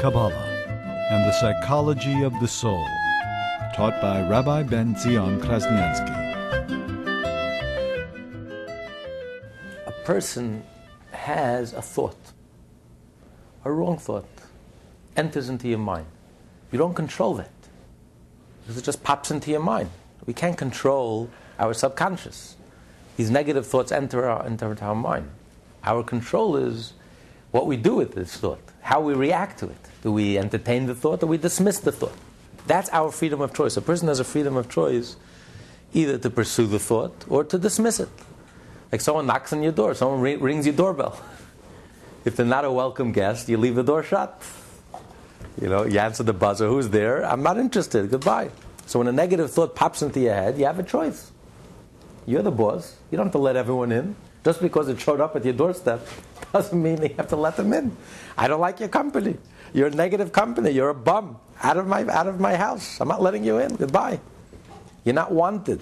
Kabbalah, and the psychology of the soul. Taught by Rabbi Ben Zion Krasniansky. A person has a thought, a wrong thought, enters into your mind. You don't control that because it just pops into your mind. We can't control our subconscious. These negative thoughts enter our, enter our mind. Our control is what we do with this thought, how we react to it. Do we entertain the thought or we dismiss the thought? That's our freedom of choice. A person has a freedom of choice either to pursue the thought or to dismiss it. Like someone knocks on your door, someone rings your doorbell. If they're not a welcome guest, you leave the door shut. You know, you answer the buzzer, who's there? I'm not interested, goodbye. So when a negative thought pops into your head, you have a choice. You're the boss. You don't have to let everyone in. Just because it showed up at your doorstep doesn't mean they have to let them in. I don't like your company. You're a negative company. You're a bum. Out of my, out of my house. I'm not letting you in. Goodbye. You're not wanted.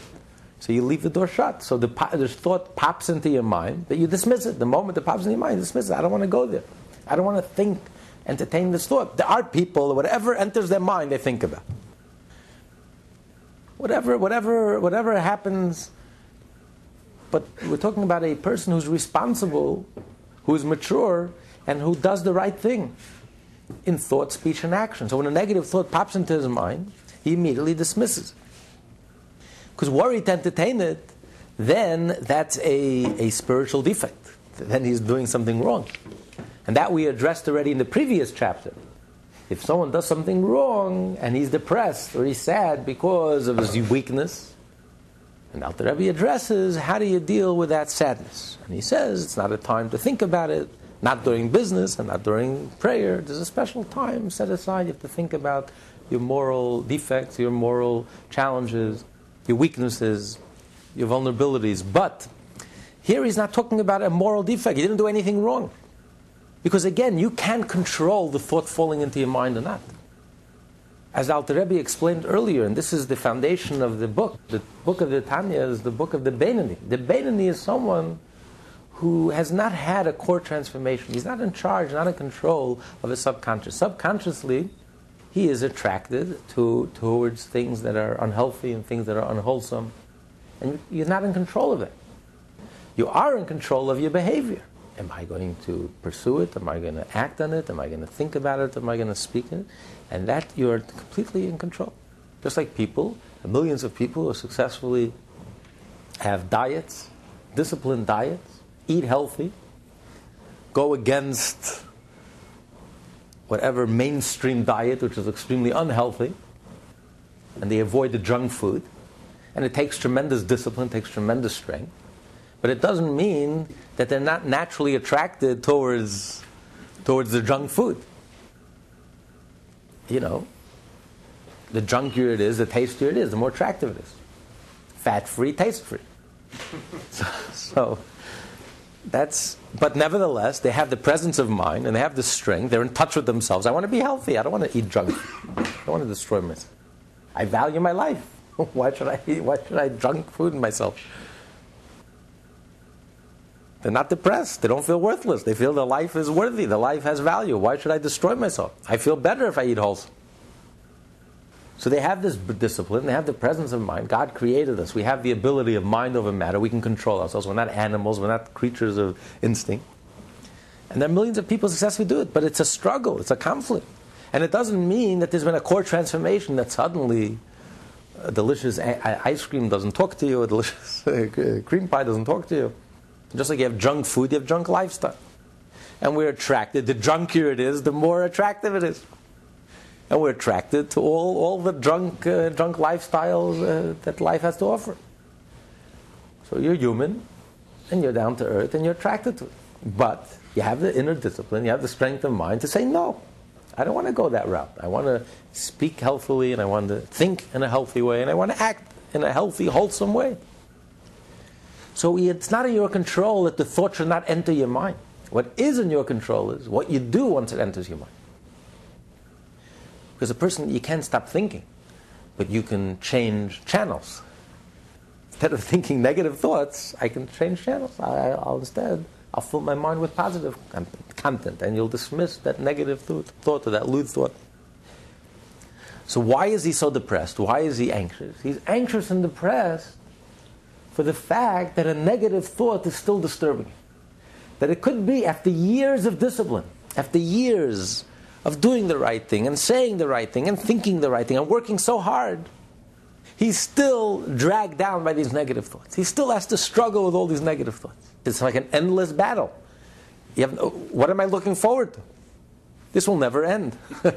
So you leave the door shut. So the, the thought pops into your mind, but you dismiss it. The moment it pops into your mind, you dismiss it. I don't want to go there. I don't want to think entertain this thought. There are people, whatever enters their mind, they think about. Whatever, whatever, whatever happens. But we're talking about a person who's responsible, who's mature, and who does the right thing in thought, speech, and action. So when a negative thought pops into his mind, he immediately dismisses it. Because worry to entertain it, then that's a, a spiritual defect. Then he's doing something wrong. And that we addressed already in the previous chapter. If someone does something wrong and he's depressed or he's sad because of his weakness, and Alter Rebbe addresses how do you deal with that sadness? And he says it's not a time to think about it, not during business and not during prayer. There's a special time set aside. You have to think about your moral defects, your moral challenges, your weaknesses, your vulnerabilities. But here he's not talking about a moral defect. He didn't do anything wrong. Because again, you can't control the thought falling into your mind or not. As Alter Rebbe explained earlier, and this is the foundation of the book, the book of the Tanya is the book of the Beinoni. The Beinoni is someone who has not had a core transformation. He's not in charge, not in control of his subconscious. Subconsciously, he is attracted to, towards things that are unhealthy and things that are unwholesome. And you're not in control of it. You are in control of your behavior. Am I going to pursue it? Am I going to act on it? Am I going to think about it? Am I going to speak it? And that you're completely in control. Just like people, millions of people who successfully have diets, disciplined diets, eat healthy, go against whatever mainstream diet, which is extremely unhealthy, and they avoid the junk food. And it takes tremendous discipline, takes tremendous strength. But it doesn't mean that they're not naturally attracted towards, towards the junk food. You know, the junkier it is, the tastier it is, the more attractive it is. Fat free, taste free. so, so that's, but nevertheless, they have the presence of mind and they have the strength. They're in touch with themselves. I want to be healthy. I don't want to eat junk. I don't want to destroy myself. I value my life. why should I eat? Why should I junk food myself? They're not depressed. They don't feel worthless. They feel their life is worthy. Their life has value. Why should I destroy myself? I feel better if I eat wholesome. So they have this discipline, they have the presence of mind. God created us. We have the ability of mind over matter. We can control ourselves. We're not animals, we're not creatures of instinct. And there are millions of people successfully do it, but it's a struggle, it's a conflict. And it doesn't mean that there's been a core transformation that suddenly uh, a delicious ice cream doesn't talk to you, a delicious uh, cream pie doesn't talk to you. Just like you have junk food, you have junk lifestyle. And we're attracted, the junkier it is, the more attractive it is. And we're attracted to all, all the drunk, uh, drunk lifestyles uh, that life has to offer. So you're human, and you're down to earth, and you're attracted to it. But you have the inner discipline, you have the strength of mind to say, no, I don't want to go that route. I want to speak healthily, and I want to think in a healthy way, and I want to act in a healthy, wholesome way. So it's not in your control that the thought should not enter your mind. What is in your control is what you do once it enters your mind. Because a person, you can't stop thinking, but you can change channels. Instead of thinking negative thoughts, I can change channels. I, will instead I'll fill my mind with positive content, and you'll dismiss that negative thought or that lewd thought. So, why is he so depressed? Why is he anxious? He's anxious and depressed for the fact that a negative thought is still disturbing That it could be after years of discipline, after years of doing the right thing and saying the right thing and thinking the right thing and working so hard, he's still dragged down by these negative thoughts. He still has to struggle with all these negative thoughts. It's like an endless battle. Have, what am I looking forward to? This will never end. oh,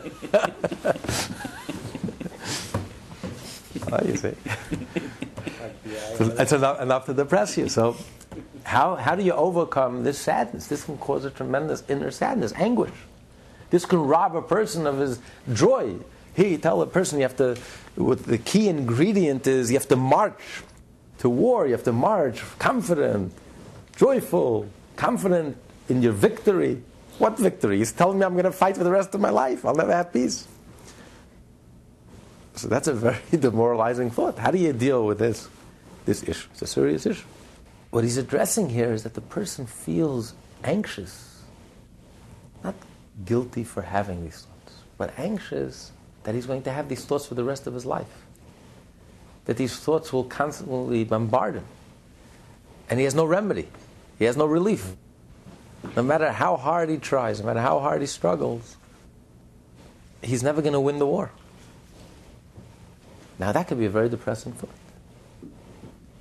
you see. It's enough, enough to depress you. So, how, how do you overcome this sadness? This can cause a tremendous inner sadness, anguish. This can rob a person of his joy. Here, you tell a person you have to, what the key ingredient is, you have to march to war, you have to march confident, joyful, confident in your victory. What victory? He's telling me I'm going to fight for the rest of my life. I'll never have peace. So that's a very demoralizing thought. How do you deal with this, this issue? It's a serious issue. What he's addressing here is that the person feels anxious, not guilty for having these thoughts, but anxious that he's going to have these thoughts for the rest of his life. That these thoughts will constantly bombard him. And he has no remedy, he has no relief. No matter how hard he tries, no matter how hard he struggles, he's never going to win the war. Now, that could be a very depressing thought.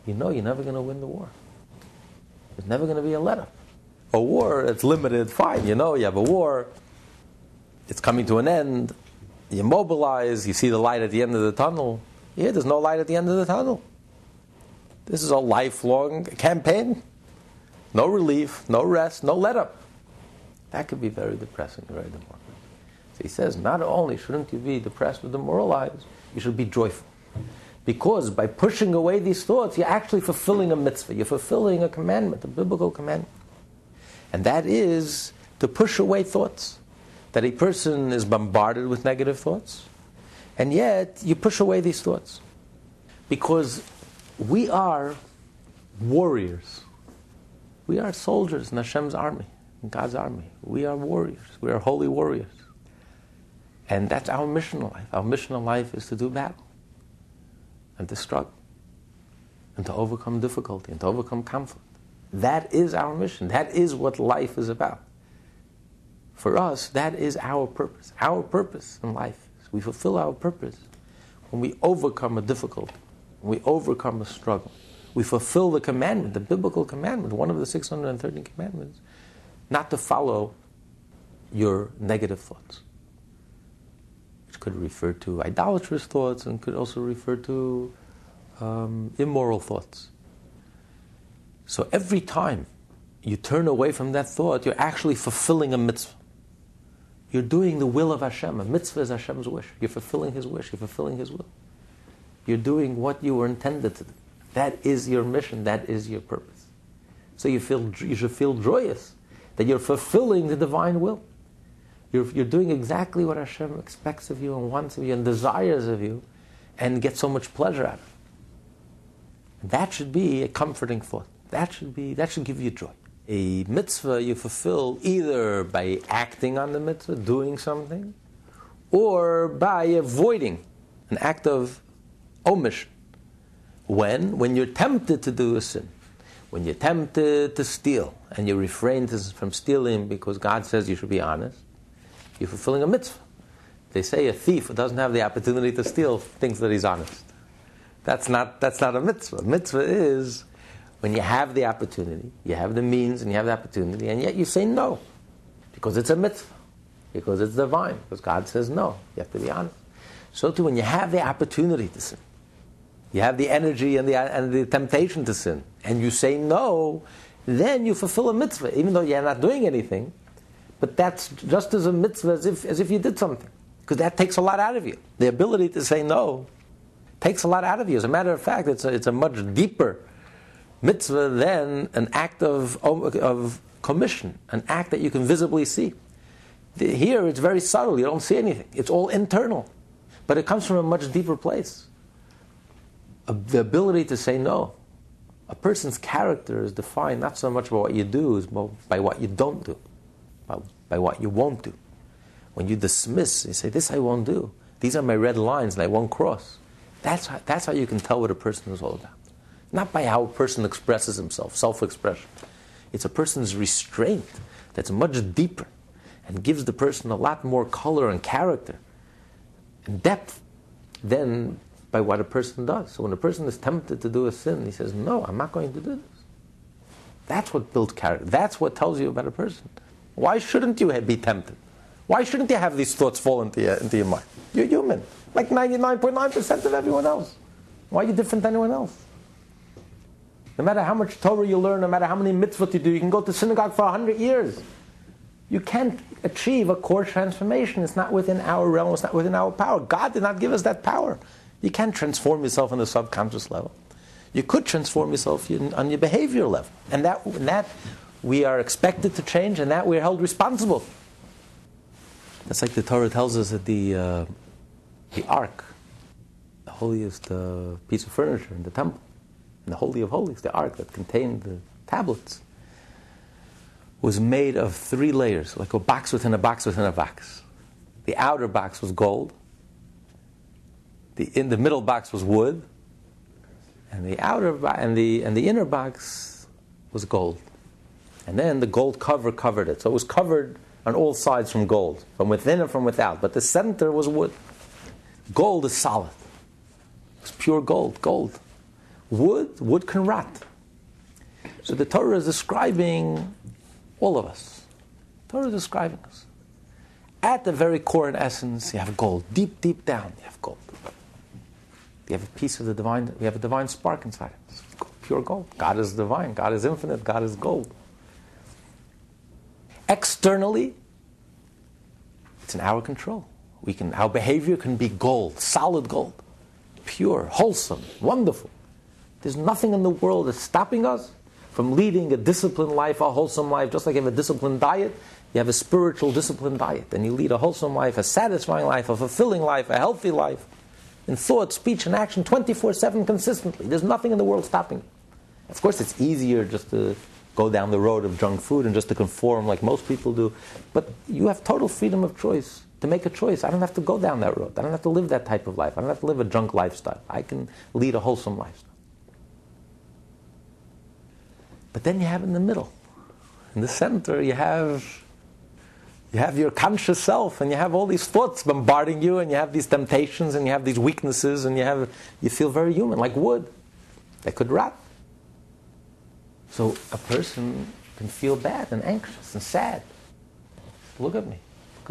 You know you're never going to win the war. There's never going to be a let up. A war, it's limited, fine. You know, you have a war, it's coming to an end, you mobilize, you see the light at the end of the tunnel. Here, there's no light at the end of the tunnel. This is a lifelong campaign. No relief, no rest, no let up. That could be very depressing, very demoralizing. So he says, not only shouldn't you be depressed or demoralized, you should be joyful. Because by pushing away these thoughts, you're actually fulfilling a mitzvah. You're fulfilling a commandment, a biblical commandment. And that is to push away thoughts that a person is bombarded with negative thoughts, and yet you push away these thoughts. Because we are warriors. We are soldiers in Hashem's army, in God's army. We are warriors. We are holy warriors. And that's our mission in life. Our mission in life is to do battle and to struggle and to overcome difficulty and to overcome conflict. That is our mission. That is what life is about. For us, that is our purpose. Our purpose in life is we fulfill our purpose when we overcome a difficulty, when we overcome a struggle. We fulfill the commandment, the biblical commandment, one of the 613 commandments, not to follow your negative thoughts. Could refer to idolatrous thoughts and could also refer to um, immoral thoughts. So every time you turn away from that thought, you're actually fulfilling a mitzvah. You're doing the will of Hashem. A mitzvah is Hashem's wish. You're fulfilling His wish. You're fulfilling His will. You're doing what you were intended to do. That is your mission. That is your purpose. So you feel you should feel joyous that you're fulfilling the divine will. You're, you're doing exactly what Hashem expects of you and wants of you and desires of you, and get so much pleasure out of it. That should be a comforting thought. That should be that should give you joy a mitzvah you fulfill either by acting on the mitzvah, doing something, or by avoiding an act of omission. When? When you're tempted to do a sin. When you're tempted to steal and you refrain from stealing because God says you should be honest, you're fulfilling a mitzvah. They say a thief who doesn't have the opportunity to steal thinks that he's honest. That's not, that's not a mitzvah. Mitzvah is when you have the opportunity, you have the means and you have the opportunity, and yet you say no because it's a mitzvah, because it's divine, because God says no. You have to be honest. So too, when you have the opportunity to sin, you have the energy and the, and the temptation to sin, and you say no, then you fulfill a mitzvah, even though you're not doing anything. But that's just as a mitzvah as if, as if you did something, because that takes a lot out of you. The ability to say no takes a lot out of you. As a matter of fact, it's a, it's a much deeper mitzvah than an act of, of commission, an act that you can visibly see. Here it's very subtle, you don't see anything. It's all internal. But it comes from a much deeper place. The ability to say no, A person's character is defined not so much by what you do, as by what you don't do, by, by what you won't do. When you dismiss, you say, This I won't do. These are my red lines and I won't cross. That's how, that's how you can tell what a person is all about. Not by how a person expresses himself, self expression. It's a person's restraint that's much deeper and gives the person a lot more color and character and depth than by what a person does. So when a person is tempted to do a sin, he says, No, I'm not going to do this. That's what builds character. That's what tells you about a person. Why shouldn't you be tempted? Why shouldn't you have these thoughts fall into your, into your mind? You're human, like 99.9% of everyone else. Why are you different than anyone else? No matter how much Torah you learn, no matter how many mitzvot you do, you can go to synagogue for 100 years. You can't achieve a core transformation. It's not within our realm, it's not within our power. God did not give us that power. You can't transform yourself on the subconscious level. You could transform yourself on your behavior level. And that, and that we are expected to change, and that we're held responsible. That's like the Torah tells us that the, uh, the ark, the holiest uh, piece of furniture in the temple, in the Holy of Holies, the ark that contained the tablets, was made of three layers, like a box within a box within a box. The outer box was gold, the, in the middle box was wood, and the outer and the and the inner box was gold. And then the gold cover covered it. So it was covered on all sides from gold, from within and from without. But the center was wood. Gold is solid. It's pure gold, gold. Wood, wood can rot. So the Torah is describing all of us. The Torah is describing us. At the very core and essence, you have gold. Deep, deep down, you have gold. You have a piece of the divine, we have a divine spark inside us. Pure gold. God is divine. God is infinite. God is gold. Externally, it's in our control. We can, our behavior can be gold, solid gold, pure, wholesome, wonderful. There's nothing in the world that's stopping us from leading a disciplined life, a wholesome life. Just like you have a disciplined diet, you have a spiritual disciplined diet, and you lead a wholesome life, a satisfying life, a fulfilling life, a healthy life in thought, speech, and action 24 7 consistently. There's nothing in the world stopping you. Of course, it's easier just to go down the road of junk food and just to conform like most people do, but you have total freedom of choice to make a choice. I don't have to go down that road. I don't have to live that type of life. I don't have to live a junk lifestyle. I can lead a wholesome lifestyle. But then you have in the middle, in the center, you have you have your conscious self, and you have all these thoughts bombarding you, and you have these temptations, and you have these weaknesses, and you have you feel very human, like wood that could rot. So a person can feel bad and anxious and sad. Look at me.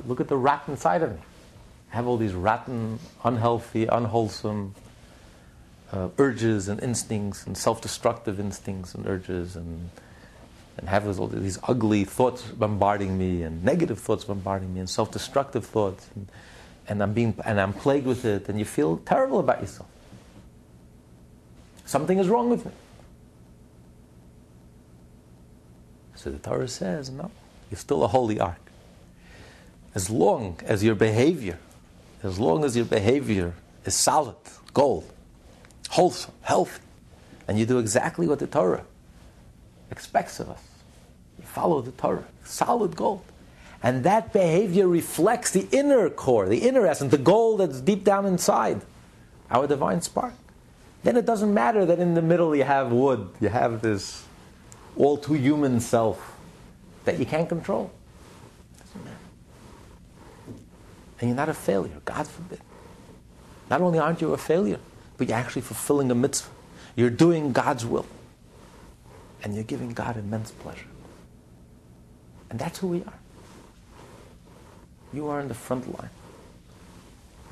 Look at the rotten side of me. I have all these rotten, unhealthy, unwholesome uh, urges and instincts and self-destructive instincts and urges and and have all these ugly thoughts bombarding me and negative thoughts bombarding me and self-destructive thoughts and, and I'm being and I'm plagued with it and you feel terrible about yourself. Something is wrong with me. So the Torah says, no, you're still a holy ark. As long as your behavior, as long as your behavior is solid, gold, wholesome, healthy, and you do exactly what the Torah expects of us, you follow the Torah, solid gold. And that behavior reflects the inner core, the inner essence, the gold that's deep down inside, our divine spark. Then it doesn't matter that in the middle you have wood, you have this all too human self that you can't control. And you're not a failure, God forbid. Not only aren't you a failure, but you're actually fulfilling a mitzvah. You're doing God's will. And you're giving God immense pleasure. And that's who we are. You are in the front line.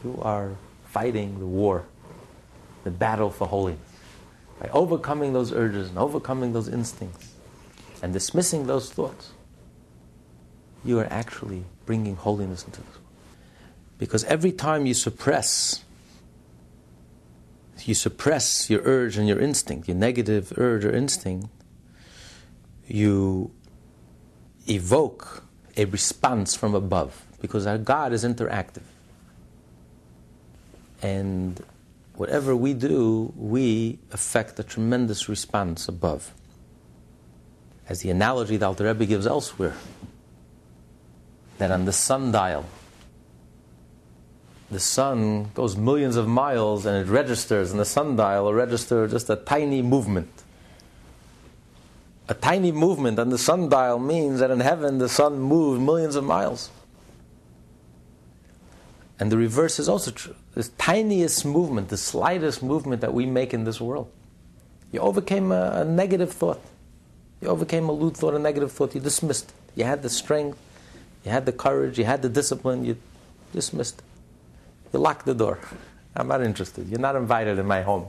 You are fighting the war, the battle for holiness. By overcoming those urges and overcoming those instincts and dismissing those thoughts, you are actually bringing holiness into this world. Because every time you suppress, you suppress your urge and your instinct, your negative urge or instinct, you evoke a response from above because our God is interactive. And whatever we do, we affect a tremendous response above. As the analogy that Alter Rebbe gives elsewhere, that on the sundial, the sun goes millions of miles and it registers, and the sundial will register just a tiny movement. A tiny movement on the sundial means that in heaven the sun moves millions of miles. And the reverse is also true. This tiniest movement, the slightest movement that we make in this world, you overcame a, a negative thought. You overcame a lewd thought, a negative thought, you dismissed. You had the strength, you had the courage, you had the discipline, you dismissed. You locked the door. I'm not interested. You're not invited in my home.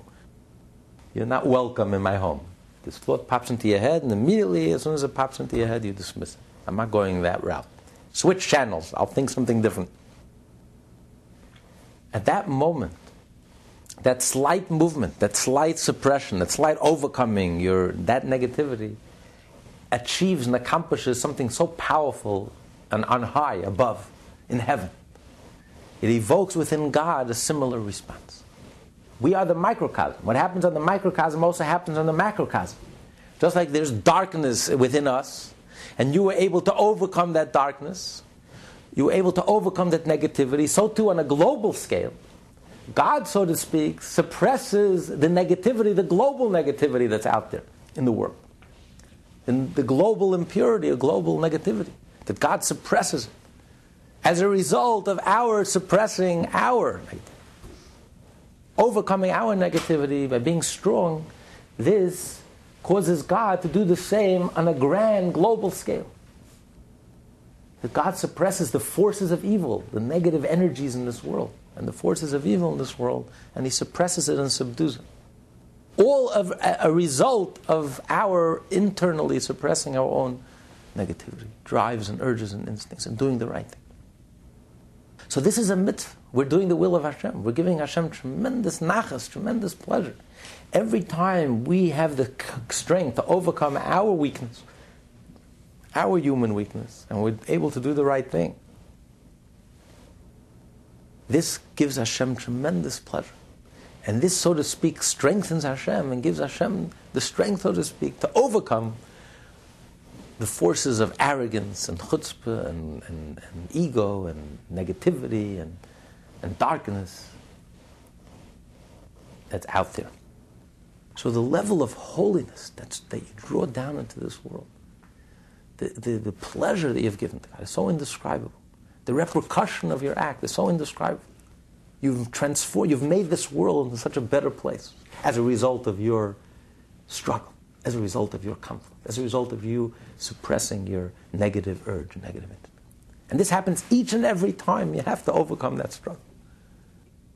You're not welcome in my home. This thought pops into your head, and immediately, as soon as it pops into your head, you dismiss it. I'm not going that route. Switch channels. I'll think something different. At that moment, that slight movement, that slight suppression, that slight overcoming your that negativity achieves and accomplishes something so powerful and on high above in heaven. It evokes within God a similar response. We are the microcosm. What happens on the microcosm also happens on the macrocosm. Just like there's darkness within us, and you were able to overcome that darkness, you were able to overcome that negativity, so too on a global scale. God, so to speak, suppresses the negativity, the global negativity that's out there in the world. In the global impurity, a global negativity, that God suppresses it as a result of our suppressing our overcoming our negativity by being strong, this causes God to do the same on a grand global scale. That God suppresses the forces of evil, the negative energies in this world, and the forces of evil in this world, and He suppresses it and subdues it. All of a result of our internally suppressing our own negativity, drives and urges and instincts, and doing the right thing. So this is a mitzvah. We're doing the will of Hashem. We're giving Hashem tremendous nachas, tremendous pleasure. Every time we have the strength to overcome our weakness, our human weakness, and we're able to do the right thing, this gives Hashem tremendous pleasure. And this, so to speak, strengthens Hashem and gives Hashem the strength, so to speak, to overcome the forces of arrogance and chutzpah and, and, and ego and negativity and, and darkness that's out there. So the level of holiness that you draw down into this world, the, the, pleasure that you've given to God is so indescribable. The repercussion of your act is so indescribable. You've transformed, you've made this world into such a better place as a result of your struggle as a result of your conflict, as a result of you suppressing your negative urge, negative intent. And this happens each and every time you have to overcome that struggle.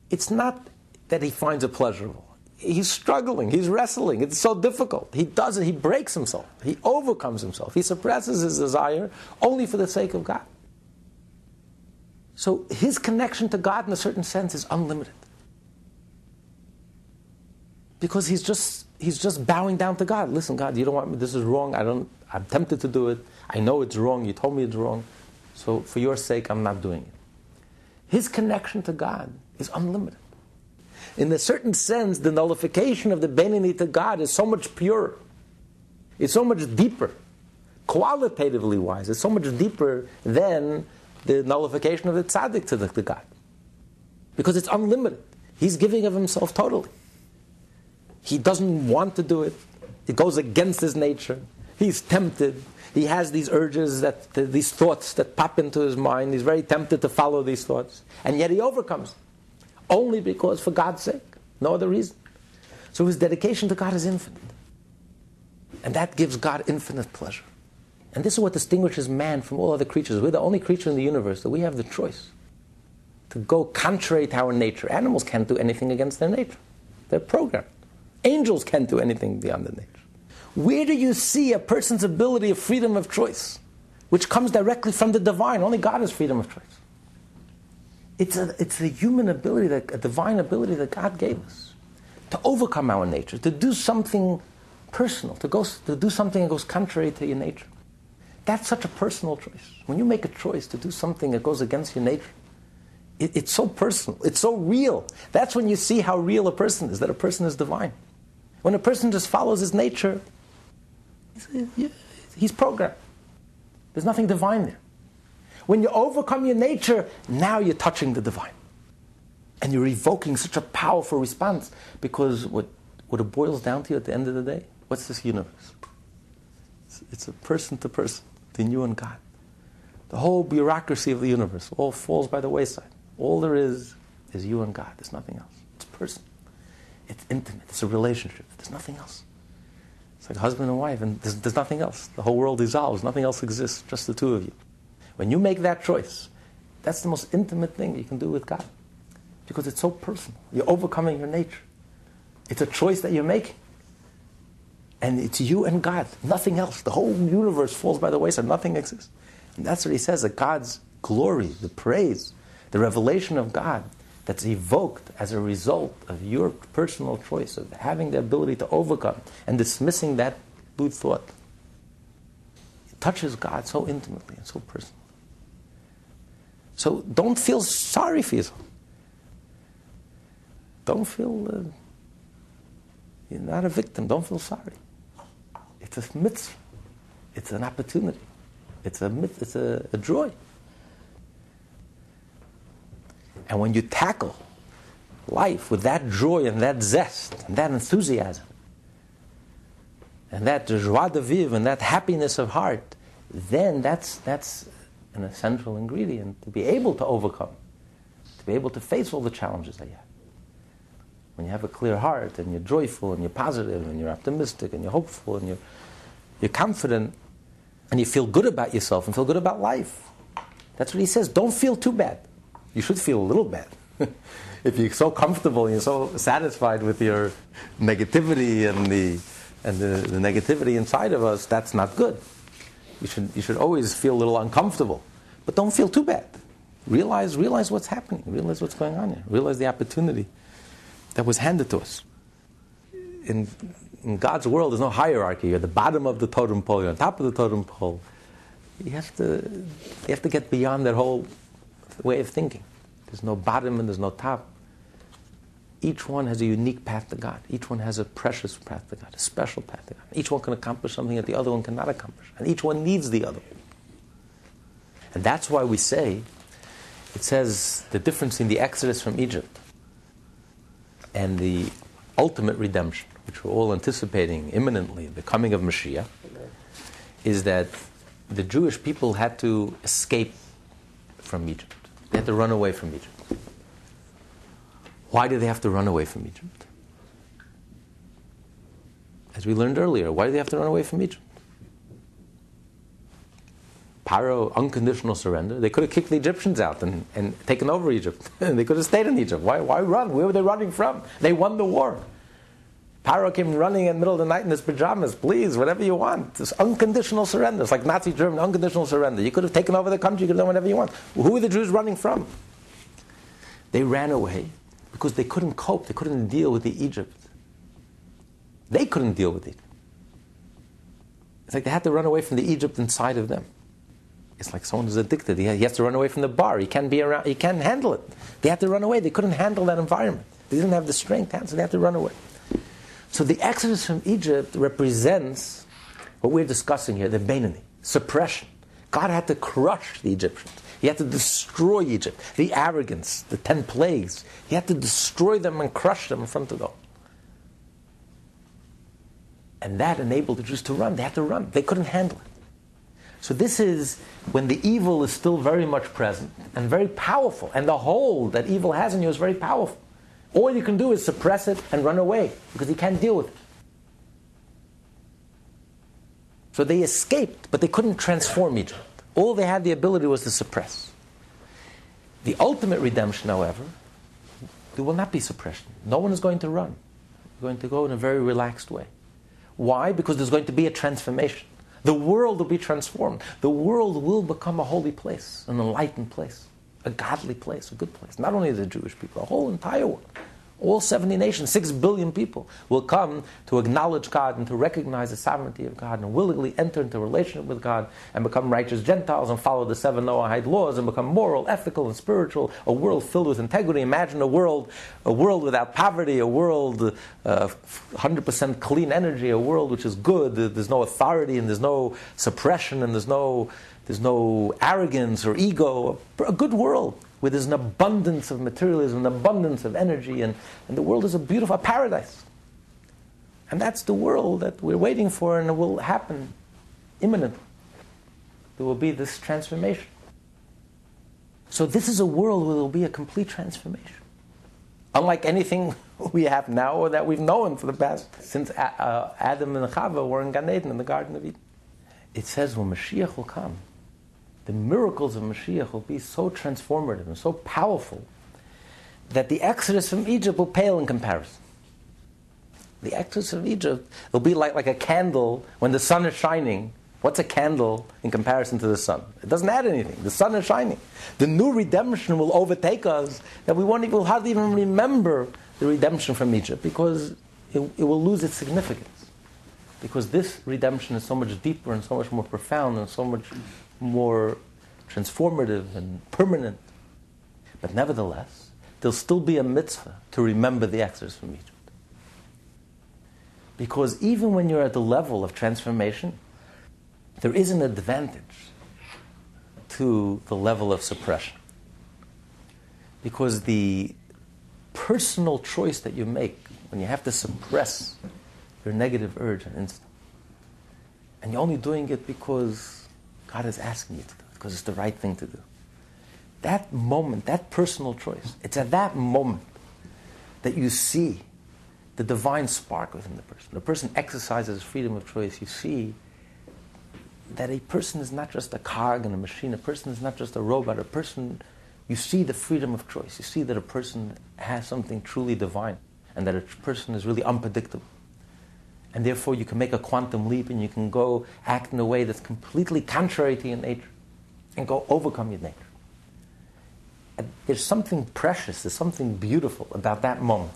It's not that he finds it pleasurable. He's struggling, he's wrestling, it's so difficult. He does it, he breaks himself, he overcomes himself, he suppresses his desire only for the sake of God. So his connection to God in a certain sense is unlimited. Because he's just he's just bowing down to God. Listen, God, you don't want me. This is wrong. I don't. I'm tempted to do it. I know it's wrong. You told me it's wrong. So for your sake, I'm not doing it. His connection to God is unlimited. In a certain sense, the nullification of the Beinoni to God is so much purer. It's so much deeper. Qualitatively wise, it's so much deeper than the nullification of the tzaddik to the, the God. Because it's unlimited. He's giving of himself totally. He doesn't want to do it. It goes against his nature. He's tempted. He has these urges, that these thoughts that pop into his mind. He's very tempted to follow these thoughts. And yet he overcomes only because, for God's sake, no other reason. So his dedication to God is infinite. And that gives God infinite pleasure. And this is what distinguishes man from all other creatures. We're the only creature in the universe that we have the choice to go contrary to our nature. Animals can't do anything against their nature, they're programmed. Angels can't do anything beyond their nature. Where do you see a person's ability of freedom of choice, which comes directly from the divine? Only God has freedom of choice. It's a, it's a human ability, that, a divine ability that God gave us to overcome our nature, to do something personal, to, go, to do something that goes contrary to your nature. That's such a personal choice. When you make a choice to do something that goes against your nature, It, it's so personal. It's so real. That's when you see how real a person is, that a person is divine. When a person just follows his nature, he's programmed. There's nothing divine there. When you overcome your nature, now you're touching the divine. And you're evoking such a powerful response because what, what it boils down to at the end of the day, what's this universe? It's, it's a person to person, between you and God. The whole bureaucracy of the universe all falls by the wayside. All there is is you and God. There's nothing else. It's personal. It's intimate. It's a relationship. There's nothing else. It's like husband and wife, and there's, there's nothing else. The whole world dissolves. Nothing else exists. Just the two of you. When you make that choice, that's the most intimate thing you can do with God. Because it's so personal. You're overcoming your nature. It's a choice that you're making. And it's you and God, nothing else. The whole universe falls by the wayside, nothing exists. And that's what he says that God's glory, the praise, the revelation of God that's evoked as a result of your personal choice of having the ability to overcome and dismissing that blue thought. It touches God so intimately and so personally. So don't feel sorry for yourself. Don't feel uh, you're not a victim. Don't feel sorry. It's a mitzvah. It's an opportunity. It's a myth it's a, a joy. And when you tackle life with that joy and that zest and that enthusiasm and that joie de vivre and that happiness of heart, then that's, that's an essential ingredient to be able to overcome, to be able to face all the challenges that you have. When you have a clear heart and you're joyful and you're positive and you're optimistic and you're hopeful and you're, you're confident and you feel good about yourself and feel good about life. That's what he says. Don't feel too bad you should feel a little bad. if you're so comfortable and you're so satisfied with your negativity and the and the, the, negativity inside of us, that's not good. You should you should always feel a little uncomfortable. But don't feel too bad. Realize realize what's happening. Realize what's going on here. Realize the opportunity that was handed to us. In in God's world, there's no hierarchy. You're at the bottom of the totem pole. You're on top of the totem pole. You have to you have to get beyond that whole way of thinking. There's no bottom and there's no top. Each one has a unique path to God. Each one has a precious path to God, a special path to God. Each one can accomplish something that the other one cannot accomplish. And each one needs the other. And that's why we say, it says the difference in the exodus from Egypt and the ultimate redemption, which we're all anticipating imminently, the coming of Mashiach, is that the Jewish people had to escape from Egypt. They had to run away from Egypt. Why do they have to run away from Egypt? As we learned earlier, why do they have to run away from Egypt? Paro, unconditional surrender. They could have kicked the Egyptians out and, and taken over Egypt. they could have stayed in Egypt. Why, why run? Where were they running from? They won the war. Paro came running in the middle of the night in his pajamas. Please, whatever you want. It's unconditional surrender. It's like Nazi Germany, unconditional surrender. You could have taken over the country, you could have done whatever you want. Who were the Jews running from? They ran away because they couldn't cope, they couldn't deal with the Egypt. They couldn't deal with it. It's like they had to run away from the Egypt inside of them. It's like someone who's addicted. He has to run away from the bar. He can't be around. He can't handle it. They had to run away. They couldn't handle that environment. They didn't have the strength, so they had to run away. So the exodus from Egypt represents what we're discussing here, the Beinoni, suppression. God had to crush the Egyptians. He had to destroy Egypt, the arrogance, the ten plagues. He had to destroy them and crush them in front of them. And that enabled the Jews to run. They had to run. They couldn't handle it. So this is when the evil is still very much present and very powerful. And the hold that evil has in you is very powerful. All you can do is suppress it and run away because you can't deal with it. So they escaped, but they couldn't transform Egypt. All they had the ability was to suppress. The ultimate redemption, however, there will not be suppression. No one is going to run. They're going to go in a very relaxed way. Why? Because there's going to be a transformation. The world will be transformed. The world will become a holy place, an enlightened place a godly place, a good place. Not only the Jewish people, the whole entire world. All 70 nations, 6 billion people, will come to acknowledge God and to recognize the sovereignty of God and willingly enter into relationship with God and become righteous Gentiles and follow the seven Noahide laws and become moral, ethical, and spiritual. A world filled with integrity. Imagine a world, a world without poverty, a world uh, 100% clean energy, a world which is good. There's no authority and there's no suppression and there's no, there's no arrogance or ego. A good world where there's an abundance of materialism, an abundance of energy, and, and the world is a beautiful paradise. And that's the world that we're waiting for, and it will happen imminently. There will be this transformation. So, this is a world where there will be a complete transformation. Unlike anything we have now or that we've known for the past, since uh, Adam and Chava were in Gan Eden, in the Garden of Eden. It says when Mashiach will come, the miracles of Mashiach will be so transformative and so powerful that the exodus from Egypt will pale in comparison. The exodus from Egypt will be like, like a candle when the sun is shining. What's a candle in comparison to the sun? It doesn't add anything. The sun is shining. The new redemption will overtake us that we won't even, hardly even remember the redemption from Egypt because it, it will lose its significance. Because this redemption is so much deeper and so much more profound and so much more transformative and permanent. But nevertheless, there'll still be a mitzvah to remember the exodus from Egypt. Because even when you're at the level of transformation, there is an advantage to the level of suppression. Because the personal choice that you make when you have to suppress your negative urge and instinct, and you're only doing it because God is asking you to do it because it's the right thing to do. That moment, that personal choice, it's at that moment that you see the divine spark within the person. The person exercises freedom of choice. You see that a person is not just a cog in a machine, a person is not just a robot, a person, you see the freedom of choice. You see that a person has something truly divine and that a person is really unpredictable and therefore you can make a quantum leap and you can go act in a way that's completely contrary to your nature and go overcome your nature. And there's something precious, there's something beautiful about that moment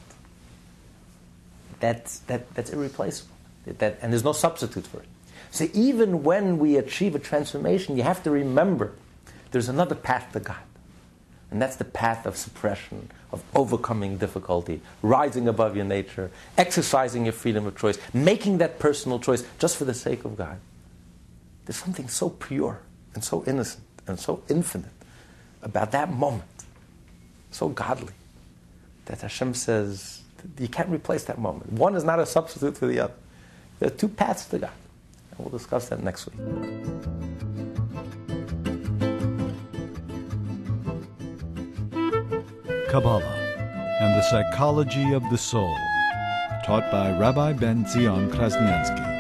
that's, that, that's irreplaceable. That, and there's no substitute for it. So even when we achieve a transformation, you have to remember there's another path to God. And that's the path of suppression, of overcoming difficulty, rising above your nature, exercising your freedom of choice, making that personal choice just for the sake of God. There's something so pure and so innocent and so infinite about that moment, so godly, that Hashem says you can't replace that moment. One is not a substitute for the other. There are two paths to God. And we'll discuss that next week. Kabbalah and the Psychology of the Soul, taught by Rabbi Ben Zion Krasniansky.